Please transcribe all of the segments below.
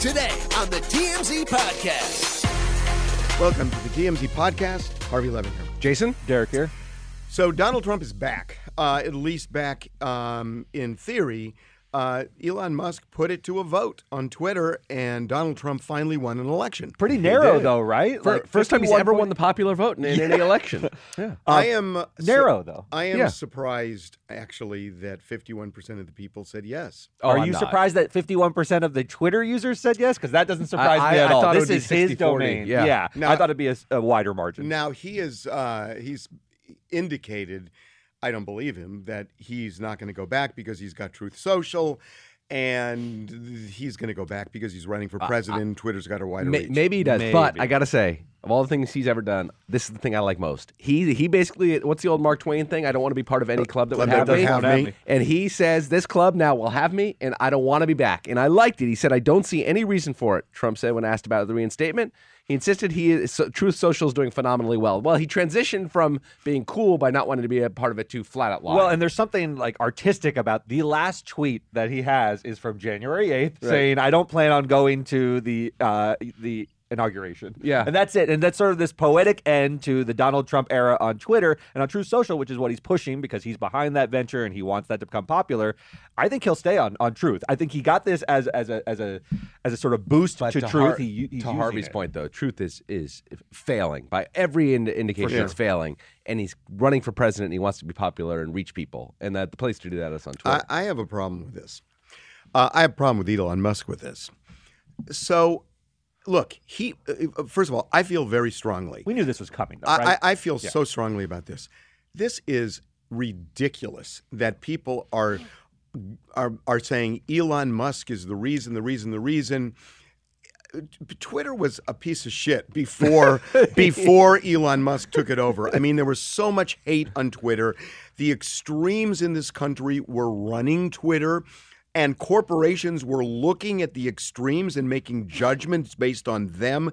Today on the TMZ Podcast. Welcome to the TMZ podcast. Harvey Levin here. Jason, Derek here. So Donald Trump is back, uh, at least back um, in theory. Uh, Elon Musk put it to a vote on Twitter, and Donald Trump finally won an election. Pretty narrow did. though, right? For, Like first time he's ever point- won the popular vote in, in any election. yeah. I am uh, narrow, though. I am Yeah. surprised, actually, that 51% of the people said yes. Oh, Are I'm you not. surprised that 51% of the Twitter users said yes? Because that doesn't surprise I- me at I all. thought it this would be is his 60-40. domain. Yeah. yeah. Now- I thought it'd be a wider margin. Now he is uh, he's indicated, I don't believe him, that he's not going to go back because he's got Truth Social, and he's going to go back because he's running for president. Twitter's got a wider May- reach. maybe he does, but I gotta say, of all the things he's ever done, this is the thing I like most. He he basically, what's the old Mark Twain thing? I don't want to be part of any club that would have, that me. have me. And he says this club now will have me, and I don't want to be back. And I liked it. He said I don't see any reason for it. Trump said when asked about the reinstatement. He insisted he is, so, Truth Social is doing phenomenally well. Well, he transitioned from being cool by not wanting to be a part of it to flat out lie. Well, and there's something like artistic about the last tweet that he has is from January 8th saying, I don't plan on going to the uh, the inauguration. Yeah. And that's it. And that's sort of this poetic end to the Donald Trump era on Twitter and on Truth Social, which is what he's pushing because he's behind that venture and he wants that to become popular. I think he'll stay on, on Truth. I think he got this as as a as a as a sort of boost But to, to, Truth. Har- he, he's to Harvey's it. point, though, truth is is failing by every ind- indication. sure. It's failing, and he's running for president. and He wants to be popular and reach people, and that the place to do that is on Twitter. I, I have a problem with this. Uh, I have a problem with Elon Musk with this. So, look, he uh, first of all, I feel very strongly. We knew this was coming, though, I, right? I, I feel so strongly about this. This is ridiculous that people are are are saying Elon Musk is the reason, the reason, the reason. Twitter was a piece of shit before before Elon Musk took it over. I mean, there was so much hate on Twitter. The extremes in this country were running Twitter, and corporations were looking at the extremes and making judgments based on them.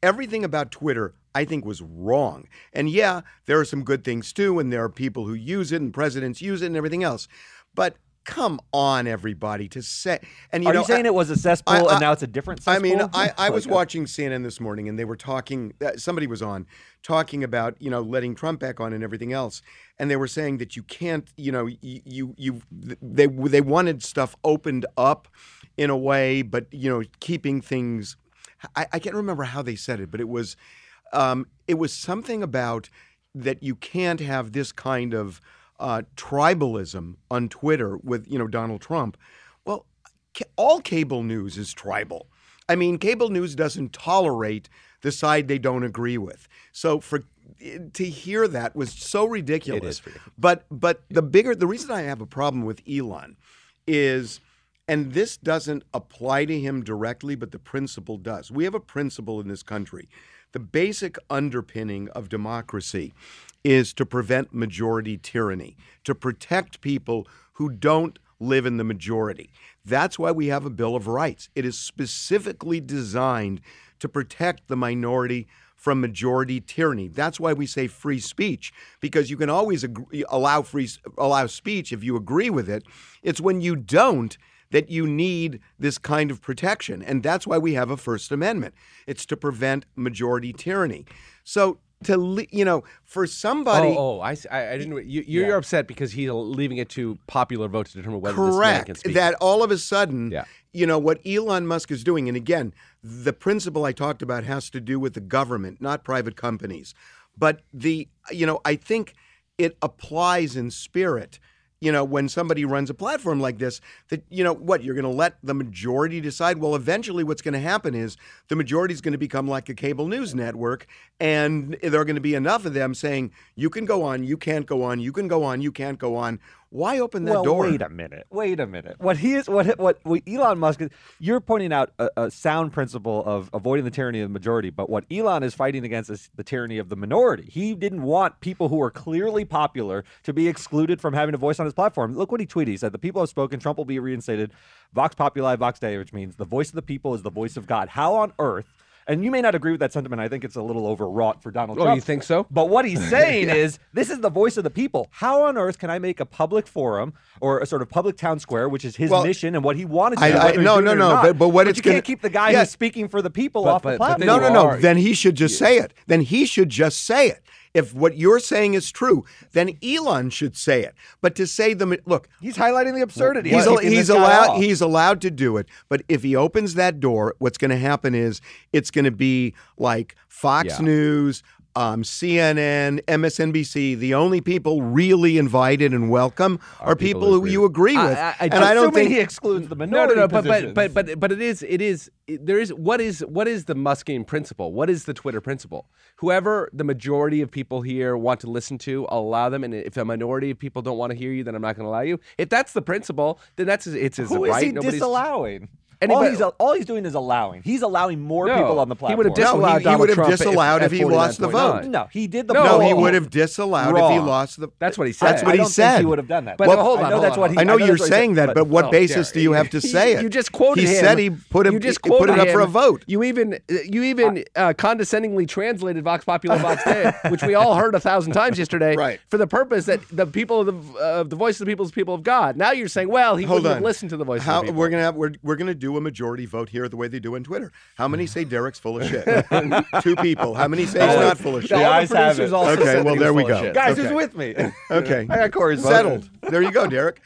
Everything about Twitter, I think, was wrong. And yeah, there are some good things too, and there are people who use it, and presidents use it, and everything else. But come on, everybody, to say and you Are know, you saying I- it was a cesspool I- I- and now it's a different I mean, I, I was uh, watching CNN this morning, and they were talking. Uh, somebody was on talking about you know letting Trump back on and everything else, and they were saying that you can't, you know, you you, you they they wanted stuff opened up in a way, but you know, keeping things. I, I can't remember how they said it, but it was um, it was something about that you can't have this kind of uh, tribalism on Twitter with you know Donald Trump. Well, all cable news is tribal. I mean, cable news doesn't tolerate the side they don't agree with. So for to hear that was so ridiculous. But but the bigger the reason I have a problem with Elon is and this doesn't apply to him directly, but the principle does. We have a principle in this country. The basic underpinning of democracy is to prevent majority tyranny, to protect people who don't live in the majority. That's why we have a Bill of Rights. It is specifically designed to protect the minority from majority tyranny. That's why we say free speech because you can always agree, allow free allow speech if you agree with it. It's when you don't that you need this kind of protection. And that's why we have a First Amendment. It's to prevent majority tyranny. So to you know, for somebody Oh, oh, I, I, didn't. You, you're upset because he's leaving it to popular vote to determine whether this man can correct speak. that all of a sudden Yeah. you know what Elon Musk is doing and again the principle I talked about has to do with the government not private companies but the you know I think it applies in spirit you know when somebody runs a platform like this that you know what you're going to let the majority decide? Well eventually what's going to happen is the majority is going to become like a cable news network and there are going to be enough of them saying you can go on you can't go on you can go on you can't go on Why open that well, door? wait a minute. Wait a minute. What he is, what what, what Elon Musk is, you're pointing out a, a sound principle of avoiding the tyranny of the majority, but what Elon is fighting against is the tyranny of the minority. He didn't want people who are clearly popular to be excluded from having a voice on his platform. Look what he tweeted. He said, "The people have spoken. Trump will be reinstated. Vox populi, vox dei," which means the voice of the people is the voice of God. How on earth? And you may not agree with that sentiment. I think it's a little overwrought for Donald Oh, Trump. you think so? But what he's saying is, this is the voice of the people. How on earth can I make a public forum or a sort of public town square, which is his Well, mission and what he wanted to I- do? I- whether no, no, no, but- but what it's you gonna- can't keep the guy Yeah. who's speaking for the people But- off but- the platform. No, no, no. Then he should just say it. Then he should just say it. If what you're saying is true, then Elon should say it. But to say the look, he's highlighting the absurdity. He's, al- he's allowed off. he's allowed to do it, but if he opens that door, what's going to happen is it's going to be like Fox Yeah. News, um, CNN, MSNBC. The only people really invited and welcome are, people, people who who agree you with- agree I- with. I- I and I don't think he excludes the No, minority no, no. But but positions. but but but it is it is it, there is what is what is the Muskian principle? What is the Twitter principle? Whoever the majority of people here want to listen to, I'll allow them. And if a minority of people don't want to hear you, then I'm not going to allow you. If that's the principle, then that's it's his who is right. he Nobody's- disallowing? Anybody- all, he's, all he's doing is allowing. He's allowing more No, people on the platform. he platform. would have No, he- disallowed he would have Trump if- disallowed if he lost the vote. No, he did the No, no, he would have disallowed if he lost the. That's what he said. That's what I he don't think said. he would have done that. But Well, hold on, I know hold that's on, what he. hold I know you're what he saying said, that, but what Oh, basis Derek, do you have to say it? You just quoted He him. said he put him. You just he put it up for a vote. You even you even uh, condescendingly translated Vox Populi Vox Dei, which we all heard a thousand times yesterday, Right. For the purpose that the people of the uh, the voice of the people is people of God. Now you're saying, well, he Hold wouldn't on. have listened to the voice How, of the people. We're gonna we're, we're gonna do a majority vote here the way they do on Twitter. How many say Derek's full of shit? Two people. How many say he's not full of shit? All the ayes have producers it. also Okay, well, there we go. Guys, Okay. who's with me? Okay. I got Corey's vote. Settled. There you go, Derek.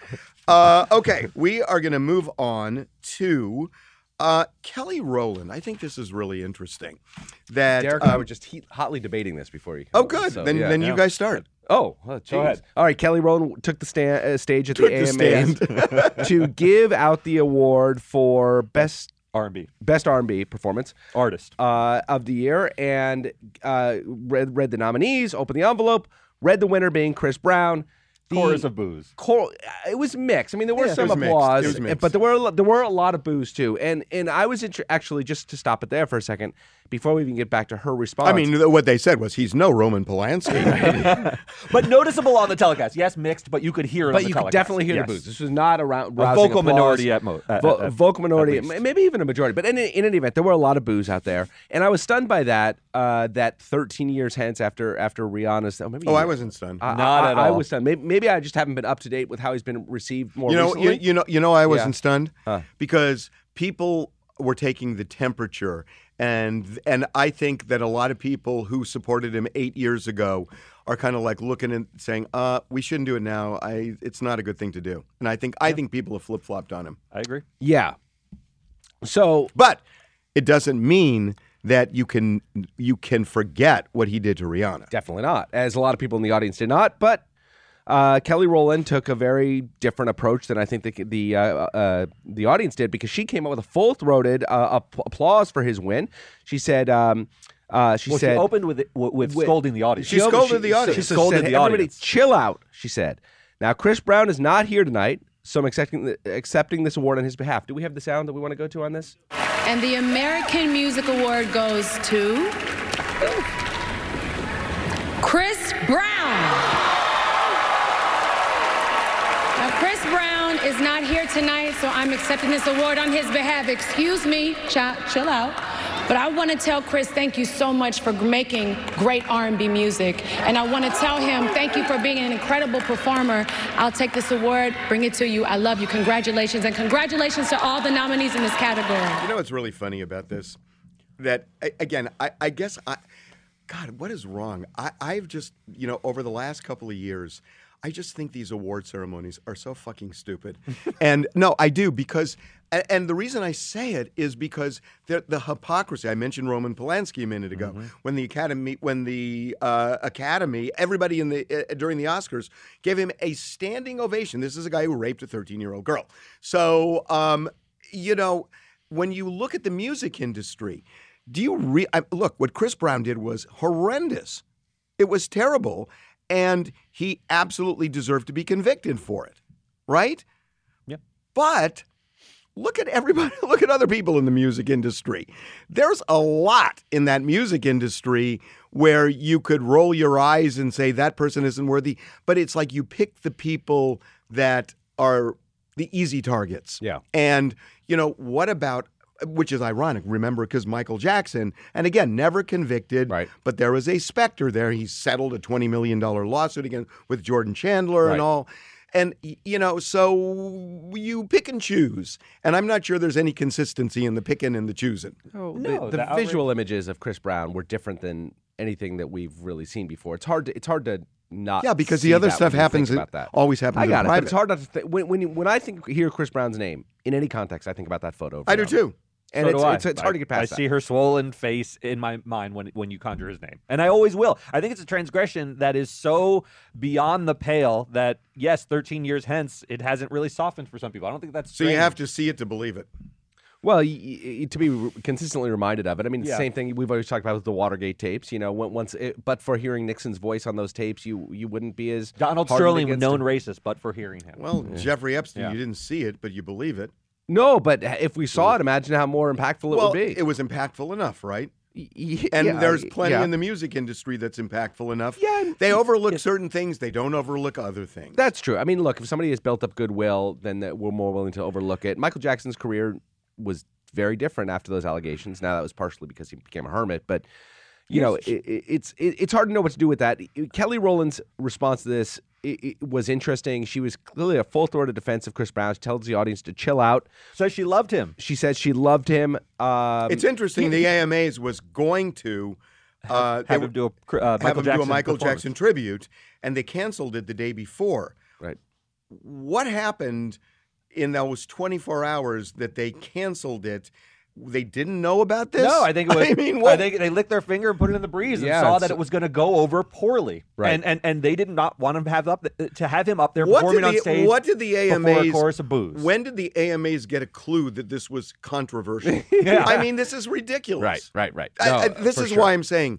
Uh, okay, we are going to move on to uh, Kelly Rowland. I think this is really interesting. That Derek and I um, were just heat, hotly debating this before you. oh, good. on, so, then yeah. then you guys start. Oh, oh geez. ahead. All right, Kelly Rowland took the sta- uh, stage at Took the the AMAs to give out the award for best R&B best R&B performance artist. uh, of the year, and uh, read read the nominees, opened the envelope, read the winner being Chris Brown. The Chorus of boos. chor- it was mixed. I mean, there were Yeah, some applause, It was mixed. but there were a lo- there were a lot of boos too. And and I was inter- actually just to stop it there for a second before we even get back to her response. I mean, what they said was he's no Roman Polanski. But noticeable on the telecast. Yes, mixed, but you could hear it on but the you could telecast. definitely hear Yes. the boos. This was not a, rou- A vocal applause. minority at most. Vo- vocal minority, m- maybe even a majority. But in, in any event, there were a lot of boos out there, and I was stunned by that. Uh, that 13 years hence after after Rihanna's, oh, maybe oh, I wasn't stunned. I, Not I, at all. I was stunned. Maybe, maybe I just haven't been up to date with how he's been received more you know, you, recently. you know, you know, I wasn't stunned Huh. because people were taking the temperature, and and I think that a lot of people who supported him eight years ago are kind of like looking and saying, "Uh, we shouldn't do it now. I, it's not a good thing to do." And I think I think people have flip flopped on him, I agree. yeah. So but it doesn't mean that you can you can forget what he did to Rihanna. Definitely not, as a lot of people in the audience did not. But uh, Kelly Rowland took a very different approach than I think the the uh, uh, the audience did because she came up with a full throated uh, applause for his win. She said. Um, uh, she Well, said she opened with it, with, with With- scolding the audience. She scolded the audience. She She scolded said, the Everybody, audience. chill out. She said. Now Chris Brown is not here tonight, so I'm accepting accepting this award on his behalf. Do we have the sound that we want to go to on this? And the American Music Award goes to Chris Brown. Now, Chris Brown is not here tonight, so I'm accepting this award on his behalf. Excuse me, chill, chill out. But I want to tell Chris, thank you so much for making great R&B music. And I want to tell him, thank you for being an incredible performer. I'll take this award, bring it to you. I love you. Congratulations. And congratulations to all the nominees in this category. You know what's really funny about this? That again, I, I guess I, God, what is wrong? I, I've just, you know, over the last couple of years, I just think these award ceremonies are so fucking stupid. and no, I do because, and the reason I say it is because the, the hypocrisy. I mentioned Roman Polanski a minute ago when the Academy, when the uh, Academy, everybody in the uh, during the Oscars gave him a standing ovation. This is a guy who raped a 13 year old girl. So, um, you know, when you look at the music industry, do you re- I, look? What Chris Brown did was horrendous. It was terrible. And he absolutely deserved to be convicted for it, right? Yeah. But look at everybody, look at other people in the music industry. There's a lot in that music industry where you could roll your eyes and say that person isn't worthy, but it's like you pick the people that are the easy targets. Yeah. And, you know, what about which is ironic, remember, because Michael Jackson, and again, never convicted, Right. but there was a specter there. He settled a $20 million lawsuit again with Jordan Chandler Right. and all. And, you know, so you pick and choose. And I'm not sure there's any consistency in the picking and the choosing. Oh, No, the, the the outrage- visual images of Chris Brown were different than anything that we've really seen before. It's hard to it's hard to not. Yeah, because the other stuff when you think happens, about that. always happens I got it, private. but it's hard not to think when when, you, when I think hear Chris Brown's name in any context, I think about that photo. of I do too. And So it's, do I. it's it's hard to get past I that. see her swollen face in my mind when when you conjure his name, and I always will. I think it's a transgression that is so beyond the pale that yes, 13 years hence, it hasn't really softened for some people. I don't think that's So you have to see it to believe it. Well, y- y- to be re- consistently reminded of it. I mean, Yeah. the same thing we've always talked about with the Watergate tapes. You know, when- once, it, but for hearing Nixon's voice on those tapes, you you wouldn't be as Donald hardened Sterling, against known him. racist, but for hearing him. Well, Jeffrey Epstein, Yeah. you didn't see it, but you believe it. No, but if we saw it, imagine how more impactful it well, would be. it was impactful enough, right? Y- y- And yeah, there's plenty yeah. in the music industry that's impactful enough. Yeah, They overlook certain things, they don't overlook other things. That's true. I mean, look, if somebody has built up goodwill, then that we're more willing to overlook it. Michael Jackson's career was very different after those allegations. Now that was partially because he became a hermit, but you know, it, it, it's it, it's hard to know what to do with that. Kelly Rowland's response to this it, it was interesting. She was clearly a full-throated defense of Chris Brown. She tells the audience to chill out. So she loved him. She says she loved him. Um, it's interesting. The AMAs was going to uh, Have him do a uh, have Michael him do a Michael. Jackson tribute, and they canceled it the day before. right. What happened in those 24 hours that they canceled it? They didn't know about this. No, I think it was. I mean, what? I think they licked their finger and put it in the breeze and Yeah, saw that it was going to go over poorly. Right. And and and they did not want him to have up to have him up there what performing did on the, stage. What did the before a AMAs? chorus of boos. When did the AMAs get a clue that this was controversial? Yeah. I mean, this is ridiculous. Right, right, right. No, I- this is sure. why I'm saying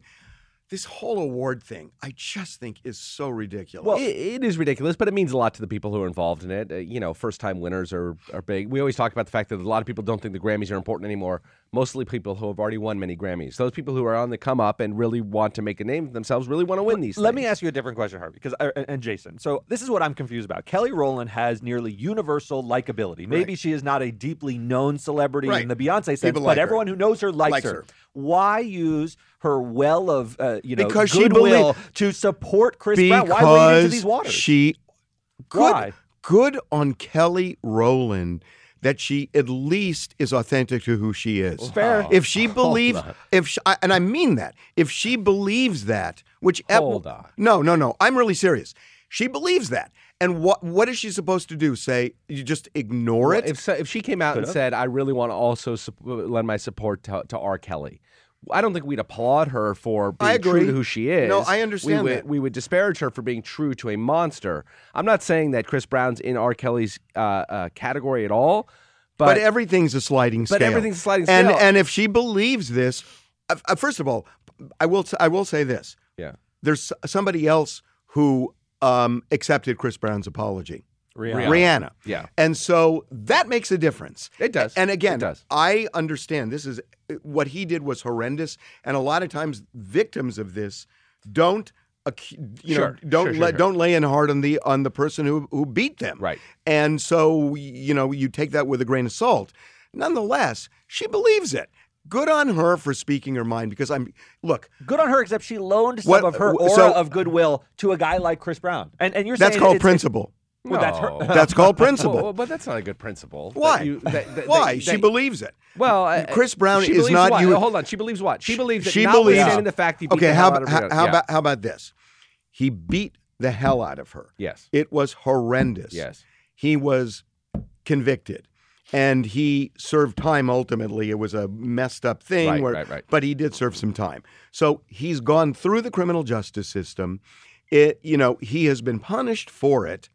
this whole award thing. I just think is so ridiculous. It, it is ridiculous, but it means a lot to the people who are involved in it. Uh, you know, first time winners are, are big. We always talk about the fact that a lot of people don't think the Grammys are important anymore. Mostly people who have already won many Grammys. Those people who are on the come up and really want to make a name for themselves really want to win these Let things. me ask you a different question, Harvey, because and- and Jason. So this is what I'm confused about. Kelly Rowland has nearly universal likability. Maybe she is not a deeply known celebrity Right. in the Beyonce sense, People but like her. everyone who knows her likes, Likes her. her. Why use her well of uh, you know Because goodwill to support Chris Brown? Why wade into these waters? she good Why? good on Kelly Rowland that she at least is authentic to who she is. fair. If she believes, if she, I- and I mean that, if she believes that, which Hold on. no, no, no, I'm really serious. She believes that, and what what is she supposed to do? Say you just ignore Well, it? If, so, if she came out and Could've. said, I really want to also sup- uh, lend my support to, to R. Kelly, I don't think we'd applaud her for being true to who she is. No, I understand we would, that. We would disparage her for being true to a monster. I'm not saying that Chris Brown's in R. Kelly's uh, uh, category at all, but, but, everything's a sliding scale. but everything's a sliding scale. and if she believes this, uh, uh, first of all, I will I will say this: yeah. there's somebody else who um, accepted Chris Brown's apology, Rihanna. Rihanna. Yeah. and so that makes a difference. It does. And again, It does. I understand this is what he did was horrendous, and a lot of times victims of this don't. accu- You Sure, know, don't sure, sure, let sure. don't lay in hard on the on the person who who beat them. Right. And so you know you take that with a grain of salt. Nonetheless, she believes it. Good on her for speaking her mind because I'm look. Good on her, except she loaned some What- of her aura so- of goodwill to a guy like Chris Brown. And and you're saying That's called it's- principle. Well, that's her. That's called principle. Well, but that's not a good principle. that Why? you- that- that- Why? that- she that- believes it. Well, uh, Chris Brown she is not what? you- Hold on. She believes what? She believes that She believes the fact he beat Okay, the how hell out about of how, Rihanna- how yeah. about how about this? He beat the hell out of her. Yes. It was horrendous. Yes. He was convicted. And he served time ultimately. It was a messed up thing. Right, where, right, right. But he did serve some time. So he's gone through the criminal justice system. It, you know, he has been punished for it.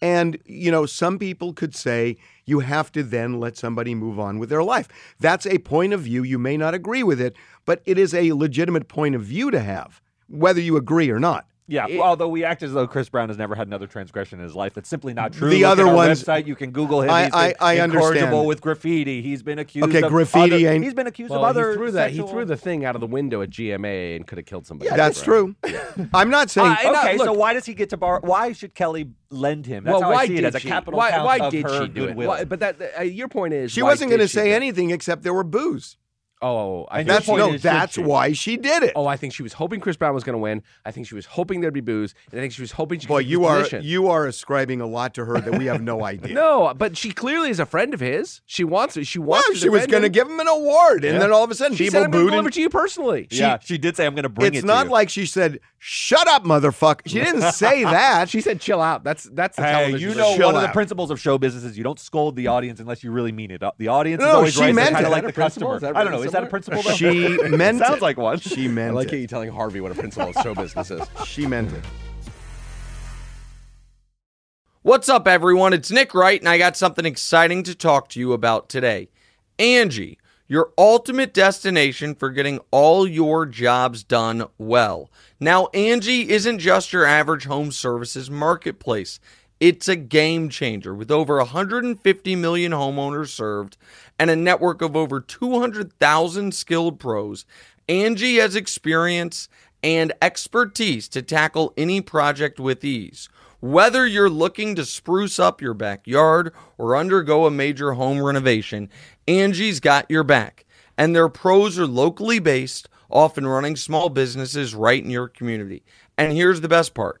And, you know, some people could say you have to then let somebody move on with their life. That's a point of view. You may not agree with it, but it is a legitimate point of view to have, whether you agree or not. Yeah, It- although we act as though Chris Brown has never had another transgression in his life. That's simply not true. The Look other at our ones- website, you can Google him. I- He's been I- I understand. with graffiti. He's been accused. Okay, of graffiti other- ain't- He's been accused Well, of other. he threw that. He threw the thing out of the window at GMA and could have killed somebody. That's true. I'm not saying. I- no, Okay, so why does he get to borrow? Why should Kelly lend him? That's well, how why see did it as a she? capital why why did she do it? Why- but that uh, your point is she why wasn't going to say anything except there were boos. Oh, I And think That's she- no. That's she? why she did it. Oh, I think she was hoping Chris Brown was going to win. I think she was hoping there'd be boos, and I think she was hoping she. Boy, could you are position. you are ascribing a lot to her that we have no idea. No, but she clearly is a friend of his. She wants it. She wants. to she was going to give him an award, and Yeah. then all of a sudden She people said, "I'm going booed to him. deliver to you personally." yeah, she did say, "I'm going to bring It's it." It's not you. like she said, "Shut up, motherfucker." She didn't say that. She said, "Chill out." That's that's the Hey, television. you know Chill one of the principles of show business is you don't scold the audience unless you really mean it. Uh, The audience is No, always she right. meant it. like the that a principle? customer. I don't know. Really Is that a similar? principle? Though? She meant Sounds it. like one. She I meant like it. it. You telling Harvey what a principle of show business is. She meant it. What's up, everyone? It's Nick Wright, and I got something exciting to talk to you about today. Angie, your ultimate destination for getting all your jobs done well. Now, Angie isn't just your average home services marketplace. It's a game changer with over 150 million homeowners served and a network of over 200,000 skilled pros. Angie has experience and expertise to tackle any project with ease. Whether you're looking to spruce up your backyard or undergo a major home renovation, Angie's got your back. And their pros are locally based, often running small businesses right in your community. And here's the best part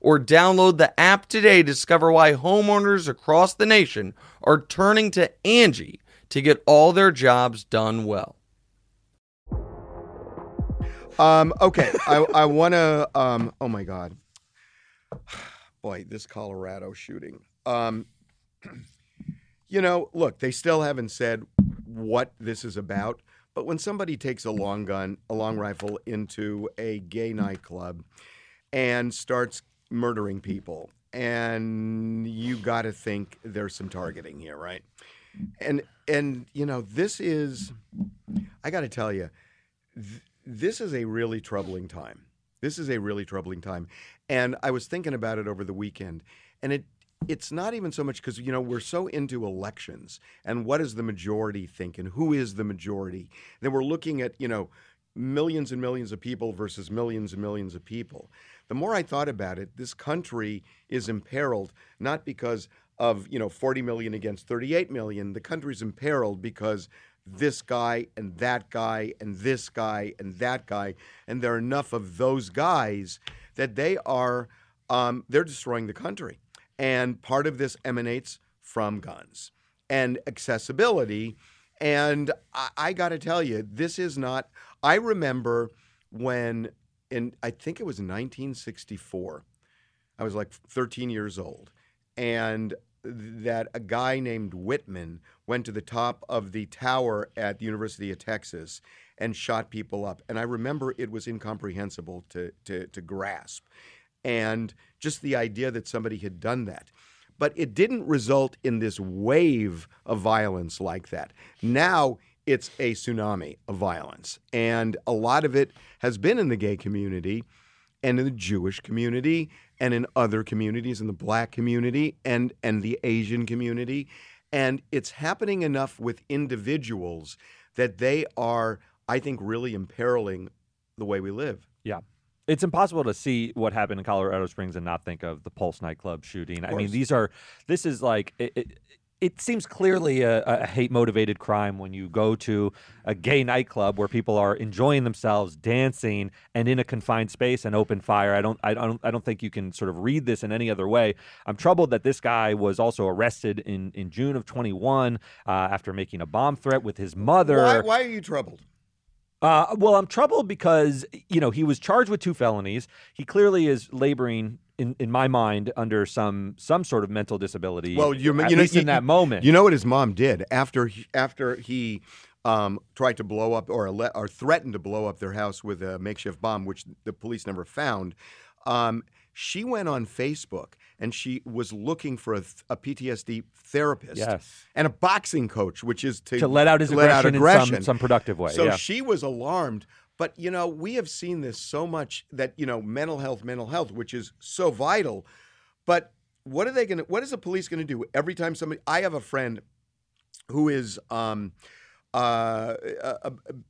or download the app today to discover why homeowners across the nation are turning to Angie to get all their jobs done well. Um, okay, I, I want to. Um, oh my God, boy, this Colorado shooting. Um, you know, look, they still haven't said what this is about. But when somebody takes a long gun, a long rifle into a gay nightclub and starts murdering people, and you got to think there's some targeting here, right? And and you know, this is, I got to tell you, th- this is a really troubling time. This is a really troubling time, and I was thinking about it over the weekend, and it it's not even so much because you know we're so into elections and what does the majority think and who is the majority. Then we're looking at you know millions and millions of people versus millions and millions of people. The more I thought about it, this country is imperiled not because of you know 40 million against 38 million. The country's imperiled because this guy and that guy and this guy and that guy, and there are enough of those guys that they are um, they're destroying the country. And part of this emanates from guns and accessibility. And I, I got to tell you, this is not. I remember when, in I think it was 1964, I was like 13 years old, and that a guy named Whitman went to the top of the tower at the University of Texas and shot people up. And I remember it was incomprehensible to, to, to grasp. And just the idea that somebody had done that. But it didn't result in this wave of violence like that. Now it's a tsunami of violence. And a lot of it has been in the gay community and in the Jewish community and in other communities, in the black community and, and the Asian community. And it's happening enough with individuals that they are, I think, really imperiling the way we live. Yeah. It's impossible to see what happened in Colorado Springs and not think of the Pulse nightclub shooting. I mean, these are, this is like, it, it, it seems clearly a, a hate motivated crime when you go to a gay nightclub where people are enjoying themselves, dancing, and in a confined space and open fire. I don't, I don't, I don't think you can sort of read this in any other way. I'm troubled that this guy was also arrested in, in June of 21 uh, after making a bomb threat with his mother. Why, why are you troubled? Uh, well, I'm troubled because you know he was charged with two felonies. He clearly is laboring in, in my mind, under some some sort of mental disability. Well, you, at you know, least you- in that moment. You know what his mom did after he, after he um, tried to blow up or le- or threatened to blow up their house with a makeshift bomb, which the police never found. Um, she went on Facebook and she was looking for a, th- a PTSD therapist Yes. and a boxing coach, which is to, to let out his let out aggression, in some, some productive way. So yeah. she was alarmed. But, you know, we have seen this so much that, you know, mental health, mental health, which is so vital. But what are they going to, what is the police going to do every time somebody, I have a friend who is, um, uh,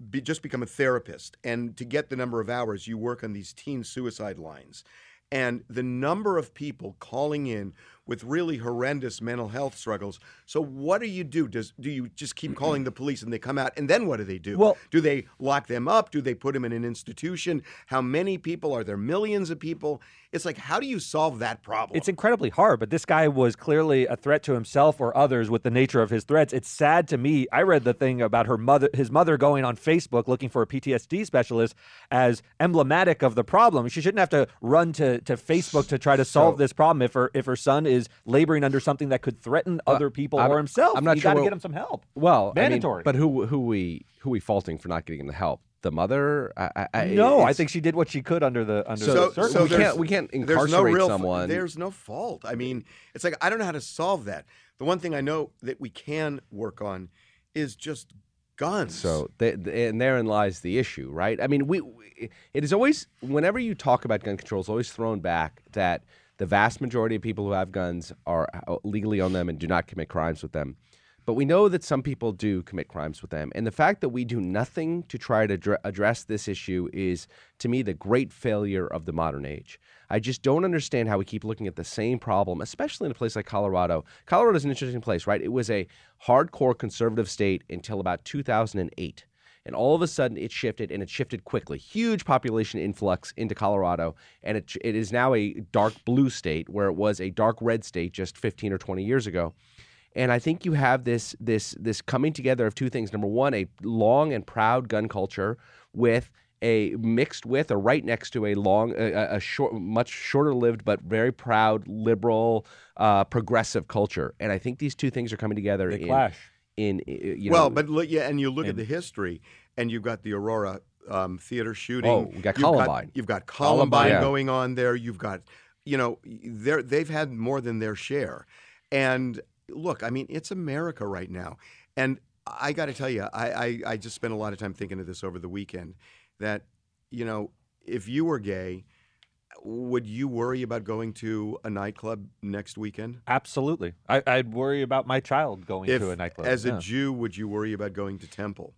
be, just become a therapist. And to get the number of hours, you work on these teen suicide lines. And the number of people calling in with really horrendous mental health struggles. So what do you do? Does do you just keep calling the police and they come out? And then what do they do? Well- do they lock them up? Do they put them in an institution? How many people are there? Millions of people. It's like how do you solve that problem? It's incredibly hard, but this guy was clearly a threat to himself or others with the nature of his threats. It's sad to me. I read the thing about her mother, his mother going on Facebook looking for a PTSD specialist as emblematic of the problem. She shouldn't have to run to, to Facebook to try to solve So- this problem if her if her son is laboring under something that could threaten other people I'm- or himself. I'm not you sure got to get him some help. Well, I mean, mandatory. but who who we who we faulting for not getting him the help? The mother? I, I, I- no, I think she did what she could under the under So- the so we can't- we can't incarcerate no real, someone. There's no fault. I mean, it's like I don't know how to solve that. The one thing I know that we can work on is just guns. So, th- th- and therein lies the issue, right? I mean, we, we it is always whenever you talk about gun control, it's always thrown back that the vast majority of people who have guns are uh, legally own them and do not commit crimes with them. But we know that some people do commit crimes with them, and the fact that we do nothing to try to dr- address this issue is, to me, the great failure of the modern age. I just don't understand how we keep looking at the same problem, especially in a place like Colorado. Colorado is an interesting place, right? It was a hardcore conservative state until about 2008. And all of a sudden, it shifted, and it shifted quickly. Huge population influx into Colorado, and it, it is now a dark blue state where it was a dark red state just 15 or 20 years ago. And I think you have this this this coming together of two things. Number one, a long and proud gun culture with a mixed with or right next to a long, a, a- short, much shorter lived but very proud liberal, uh, progressive culture. And I think these two things are coming together. They in, clash. In you well, know, but look, yeah, and you look at the history, and you've got the Aurora um, theater shooting. Oh, we got You've Columbine. you've got Columbine yeah. going on there. You've got, you know, they're, they've had more than their share. And look, I mean, it's America right now, and I got to tell you, I, I I just spent a lot of time thinking of this over the weekend. That you know, if you were gay. Would you worry about going to a nightclub next weekend? Absolutely. I, I'd worry about my child going if, to a nightclub. As a. Jew, would you worry about going to temple?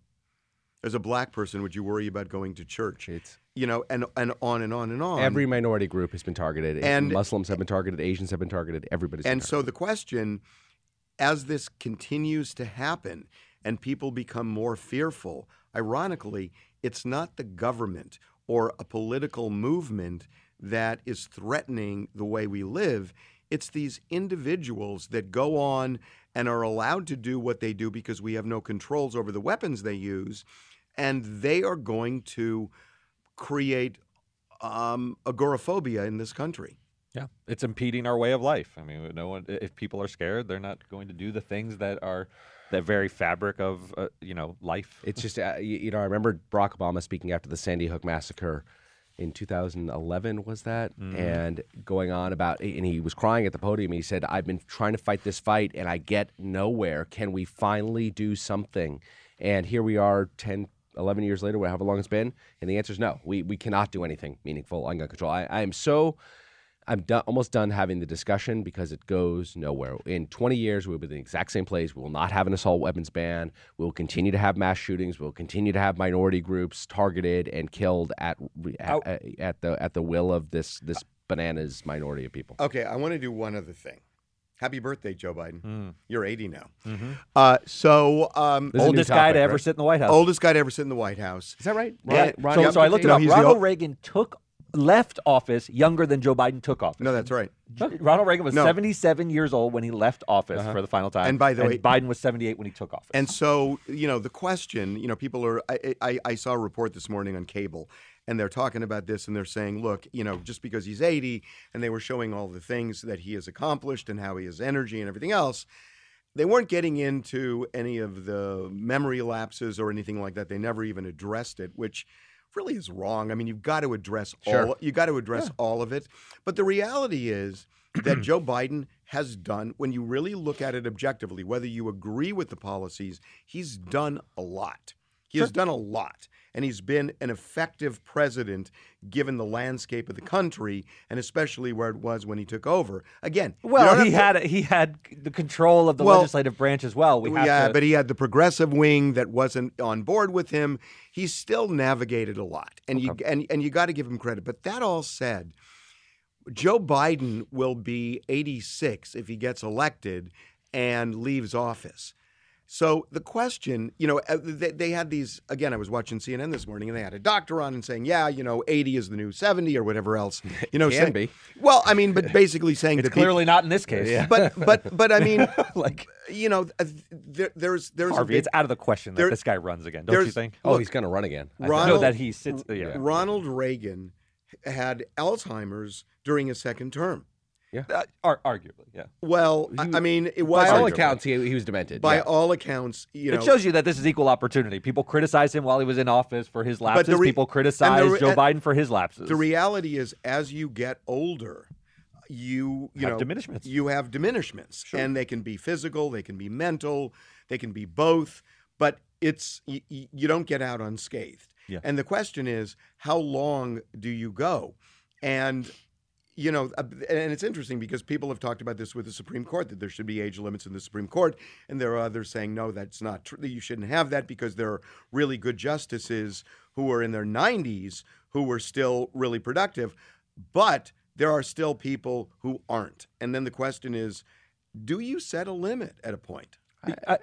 As a black person, would you worry about going to church? It's- you know, and and on and on and on. every minority group has been targeted. And- Muslims have been targeted. Asians have been targeted. Everybody's been and so the question, as this continues to happen and people become more fearful, ironically, it's not the government or a political movement that is threatening the way we live. It's these individuals that go on and are allowed to do what they do because we have no controls over the weapons they use. And they are going to create um, agoraphobia in this country. Yeah, it's impeding our way of life. I mean, no one. If people are scared, they're not going to do the things that are the very fabric of uh, you know life. It's just, uh, you, you know, I remember Barack Obama speaking after the Sandy Hook massacre in 2011, was that? Mm-hmm. And going on about, and he was crying at the podium. He said, I've been trying to fight this fight and I get nowhere. Can we finally do something? And here we are 10, 11 years later, however long it's been. And the answer is no. We, we cannot do anything meaningful on gun control. I, I am so. I'm done, almost done having the discussion because it goes nowhere. In 20 years, we'll be in the exact same place. We will not have an assault weapons ban. We will continue to have mass shootings. We will continue to have minority groups targeted and killed at How- at, at the at the will of this this bananas minority of people. Okay, I want to do one other thing. Happy birthday, Joe Biden. Mm. You're 80 now. Mm-hmm. Uh, so, um, This is Oldest guy topic, to ever right? sit in the White House. oldest guy to ever sit in the White House. Is that right? Yeah, Ron- so, Yep. so I looked it No, up. he's Ronald ol- Reagan took left office younger than Joe Biden took office. No, that's right. Ronald Reagan was No. 77 years old when he left office uh-huh. for the final time. And by the way- Biden was 78 when he took office. And so, you know, the question, you know, people are. I, I, I saw a report this morning on cable, and they're talking about this, and they're saying, look, you know, just because he's 80, and they were showing all the things that he has accomplished and how he has energy and everything else. They weren't getting into any of the memory lapses or anything like that. They never even addressed it, which really is wrong. I mean, you've got to address all. You got to address all of it. But the reality is that Joe Biden has done, when you really look at it objectively, whether you agree with the policies, he's done a lot. He has done a lot. And he's been an effective president given the landscape of the country and especially where it was when he took over. Again, well, he had he had the control of the Well, legislative branch as well. We yeah, to, but he had the progressive wing that wasn't on board with him. He still navigated a lot, and you and and you got to give him credit. But that all said, Joe Biden will be 86 if he gets elected and leaves office. So the question, you know, uh, they, they had these again. I was watching CNN this morning, and they had a doctor on and saying, "Yeah, you know, 80 is the new 70 or whatever else." You know, Can say- be. Well, I mean, but basically saying it's that people- clearly not in this case. but but but I mean, like you know, uh, there, there's there's Harvey, big- it's out of the question that there- this guy runs again, don't you there's- think? Oh, Look, he's going to run again. I think. Ron- no, Ronald- that he sits. Yeah. Ronald Reagan had Alzheimer's during his second term. Uh, ar- arguably, yeah. Well, I, I mean, it By was all accounts, he, he was demented. by yeah. all accounts, you know, it shows you that this is equal opportunity. People criticize him while he was in office for his lapses. re- People and criticize re- Joe Biden for his lapses. the reality is, as you get older, you you Have know diminishments. You have diminishments, and they can be physical, they can be mental, they can be both. But it's you, you don't get out unscathed. Yeah. And the question is, how long do you go? And you know, uh, and it's interesting because people have talked about this with the Supreme Court that there should be age limits in the Supreme Court, and there are others saying no, that's not true. You shouldn't have that because there are really good justices who are in their 90s who were still really productive, but there are still people who aren't. And then the question is, do you set a limit at a point? I, I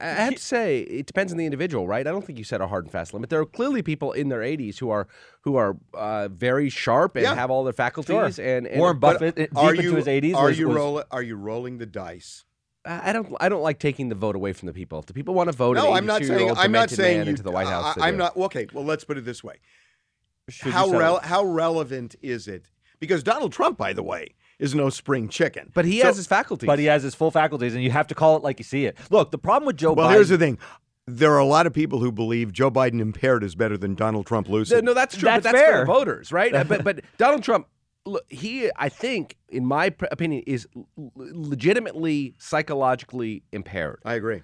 have to say, it depends on the individual, right? I don't think you set a hard and fast limit. There are clearly people in their 80s who are who are uh, very sharp and Yeah. have all their faculties. And, and Warren Buffett, deep are into you his 80s, are was, you was- roll, are you rolling the dice? I I don't. I don't like taking the vote away from the people. If the people want to vote, No, I'm not saying I'm not saying you into the White House. I, am not okay. Well, let's put it this way: should how rel- how relevant is it? Because Donald Trump, by the way, is no spring chicken. But he So- has his faculties. But he has his full faculties, and you have to call it like you see it. Look, the problem with Joe Well, Biden. here's the thing. There are a lot of people who believe Joe Biden impaired is better than Donald Trump lucid. No, that's true. That's but that's fair. the voters, right? But but Donald Trump, look, he I think, in my opinion, is legitimately psychologically impaired. I agree.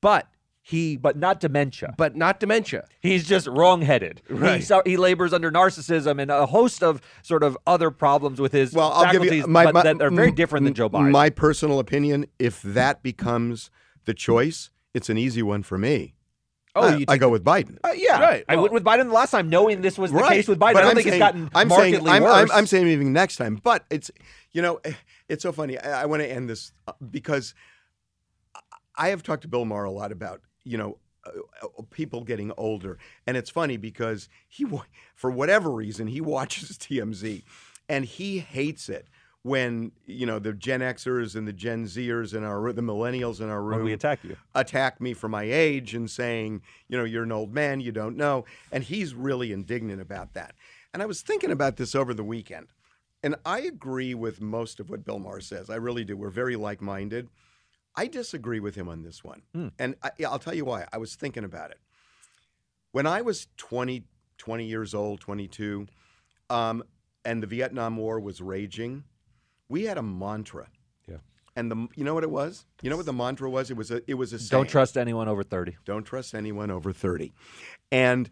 But he, but but not dementia. but not dementia. He's just wrong-headed. Right. He, he labors under narcissism and a host of sort of other problems with his Well, I'll give you my, but my- that are very different than Joe Biden. My personal opinion: if that becomes the choice, it's an easy one for me. Oh, I, you I take- go with Biden. Uh, yeah, Right. I went with Biden the last time, knowing this was the case with Biden. But I don't I'm think saying, it's gotten I'm markedly saying, I'm, worse. I'm, I'm saying even next time. But it's, you know, it's so funny. I, I want to end this uh, because I have talked to Bill Maher a lot about, you know, uh, people getting older, and it's funny because he, for whatever reason, he watches TMZ, and he hates it when you know the Gen Xers and the Gen Zers and our the millennials in our room when we attack you. attack me for my age and saying, you know, you're an old man, you don't know. And he's really indignant about that. And I was thinking about this over the weekend. And I agree with most of what Bill Maher says. I really do. We're very like minded. I disagree with him on this one. And I, I'll tell you why. I was thinking about it. When I was 20, 20 years old, 22, um, and the Vietnam War was raging, we had a mantra. Yeah. And the you know what it was? You know what the mantra was? It was a it was a Don't trust anyone over 30. Don't trust anyone over 30. And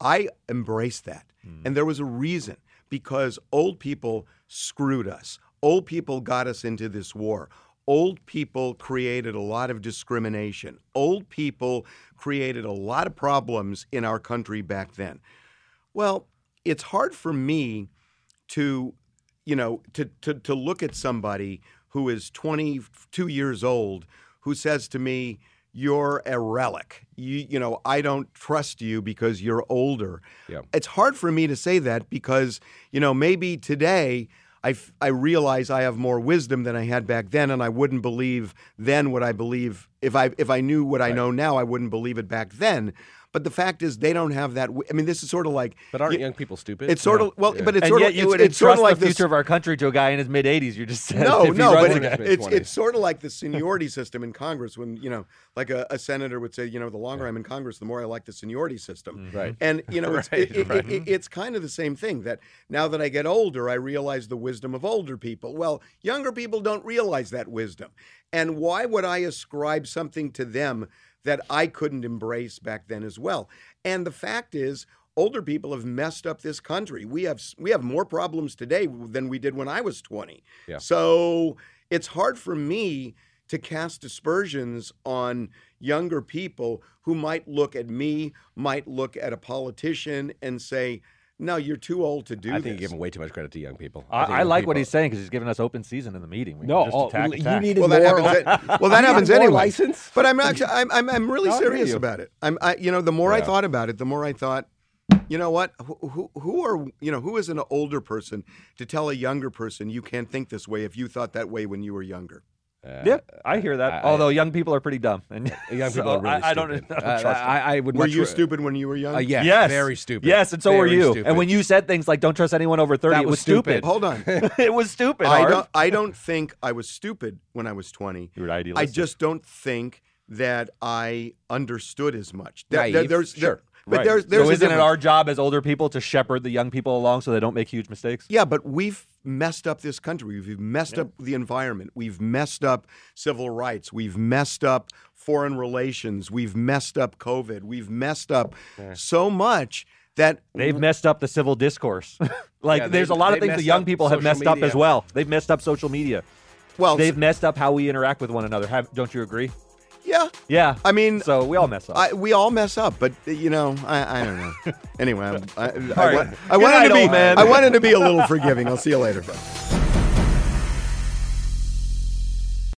I embraced that. And there was a reason because old people screwed us. Old people got us into this war. Old people created a lot of discrimination. Old people created a lot of problems in our country back then. Well, it's hard for me to, you know, to, to, to look at somebody who is 22 years old who says to me, you're a relic. You you know, I don't trust you because you're older. Yeah. It's hard for me to say that because, you know, maybe today I, f- I realize I have more wisdom than I had back then, and I wouldn't believe then what I believe if I if I knew what I know now, I wouldn't believe it back then. But the fact is, they don't have that. wi- I mean, this is sort of like. But aren't you- young people stupid? It's sort of well, but it's and sort yet of you it's, would it's sort of like the this. future of our country to a guy in his mid 80s. You just said No, no, but it, it's it's sort of like the seniority system in Congress when you know, like a, a senator would say, you know, the longer I'm in Congress, the more I like the seniority system. Mm-hmm. Right. And you know, it's, Right, it, it- right. it- it's kind of the same thing. That now that I get older, I realize the wisdom of older people. Well, younger people don't realize that wisdom, and why would I ascribe something to them that I couldn't embrace back then as well? And the fact is. Older people have messed up this country. We have we have more problems today than we did when I was 20. Yeah. So it's hard for me to cast aspersions on younger people who might look at me, might look at a politician and say, "No, you're too old to do I think this." you're giving way too much credit to young people. I, think I young like what he's saying because he's giving us open season in the meeting. We can No, just oh, attack, you attack. needed well, that more. happens. an- well, that happens anyway. license? But I'm actually, I'm, I'm, I'm really No, I hear serious about it. I'm, I, you know, the more I thought about it, the more I thought, you know what? Who, who, who are, you know, who is an older person to tell a younger person you can't think this way if you thought that way when you were younger? Uh, yeah, I hear that. I- I- Although young people are pretty dumb, and Young so people are really I, I don't, I don't Uh, trust them. I, I would Were you ra- stupid when you were young? Uh, yes, yes, very stupid. Yes, and so were you. stupid. And when you said things like "Don't trust anyone over 30, That it was was stupid. stupid. Hold on. it was stupid. I don't. I don't think I was stupid when I was 20. You were I just don't think that I understood as much. There- Naive, there- there's, there- sure. But Right. there's, there's so isn't it our job as older people to shepherd the young people along so they don't make huge mistakes? Yeah, but we've messed up this country. We've messed up the environment. We've messed up civil rights. We've messed up foreign relations. We've messed up COVID. We've messed up so much that They've messed up the civil discourse. like, Yeah, there's a lot of things the young people have messed up as well. They've messed up social media. well, They've messed up how we interact with one another. Have, don't you agree? Yeah. Yeah. I mean, so we all mess up. I, we all mess up, but you know, I, I don't know. anyway, I, I, I, right. wa- I wanted night, to be, man. I wanted to be a little forgiving. I'll see you later.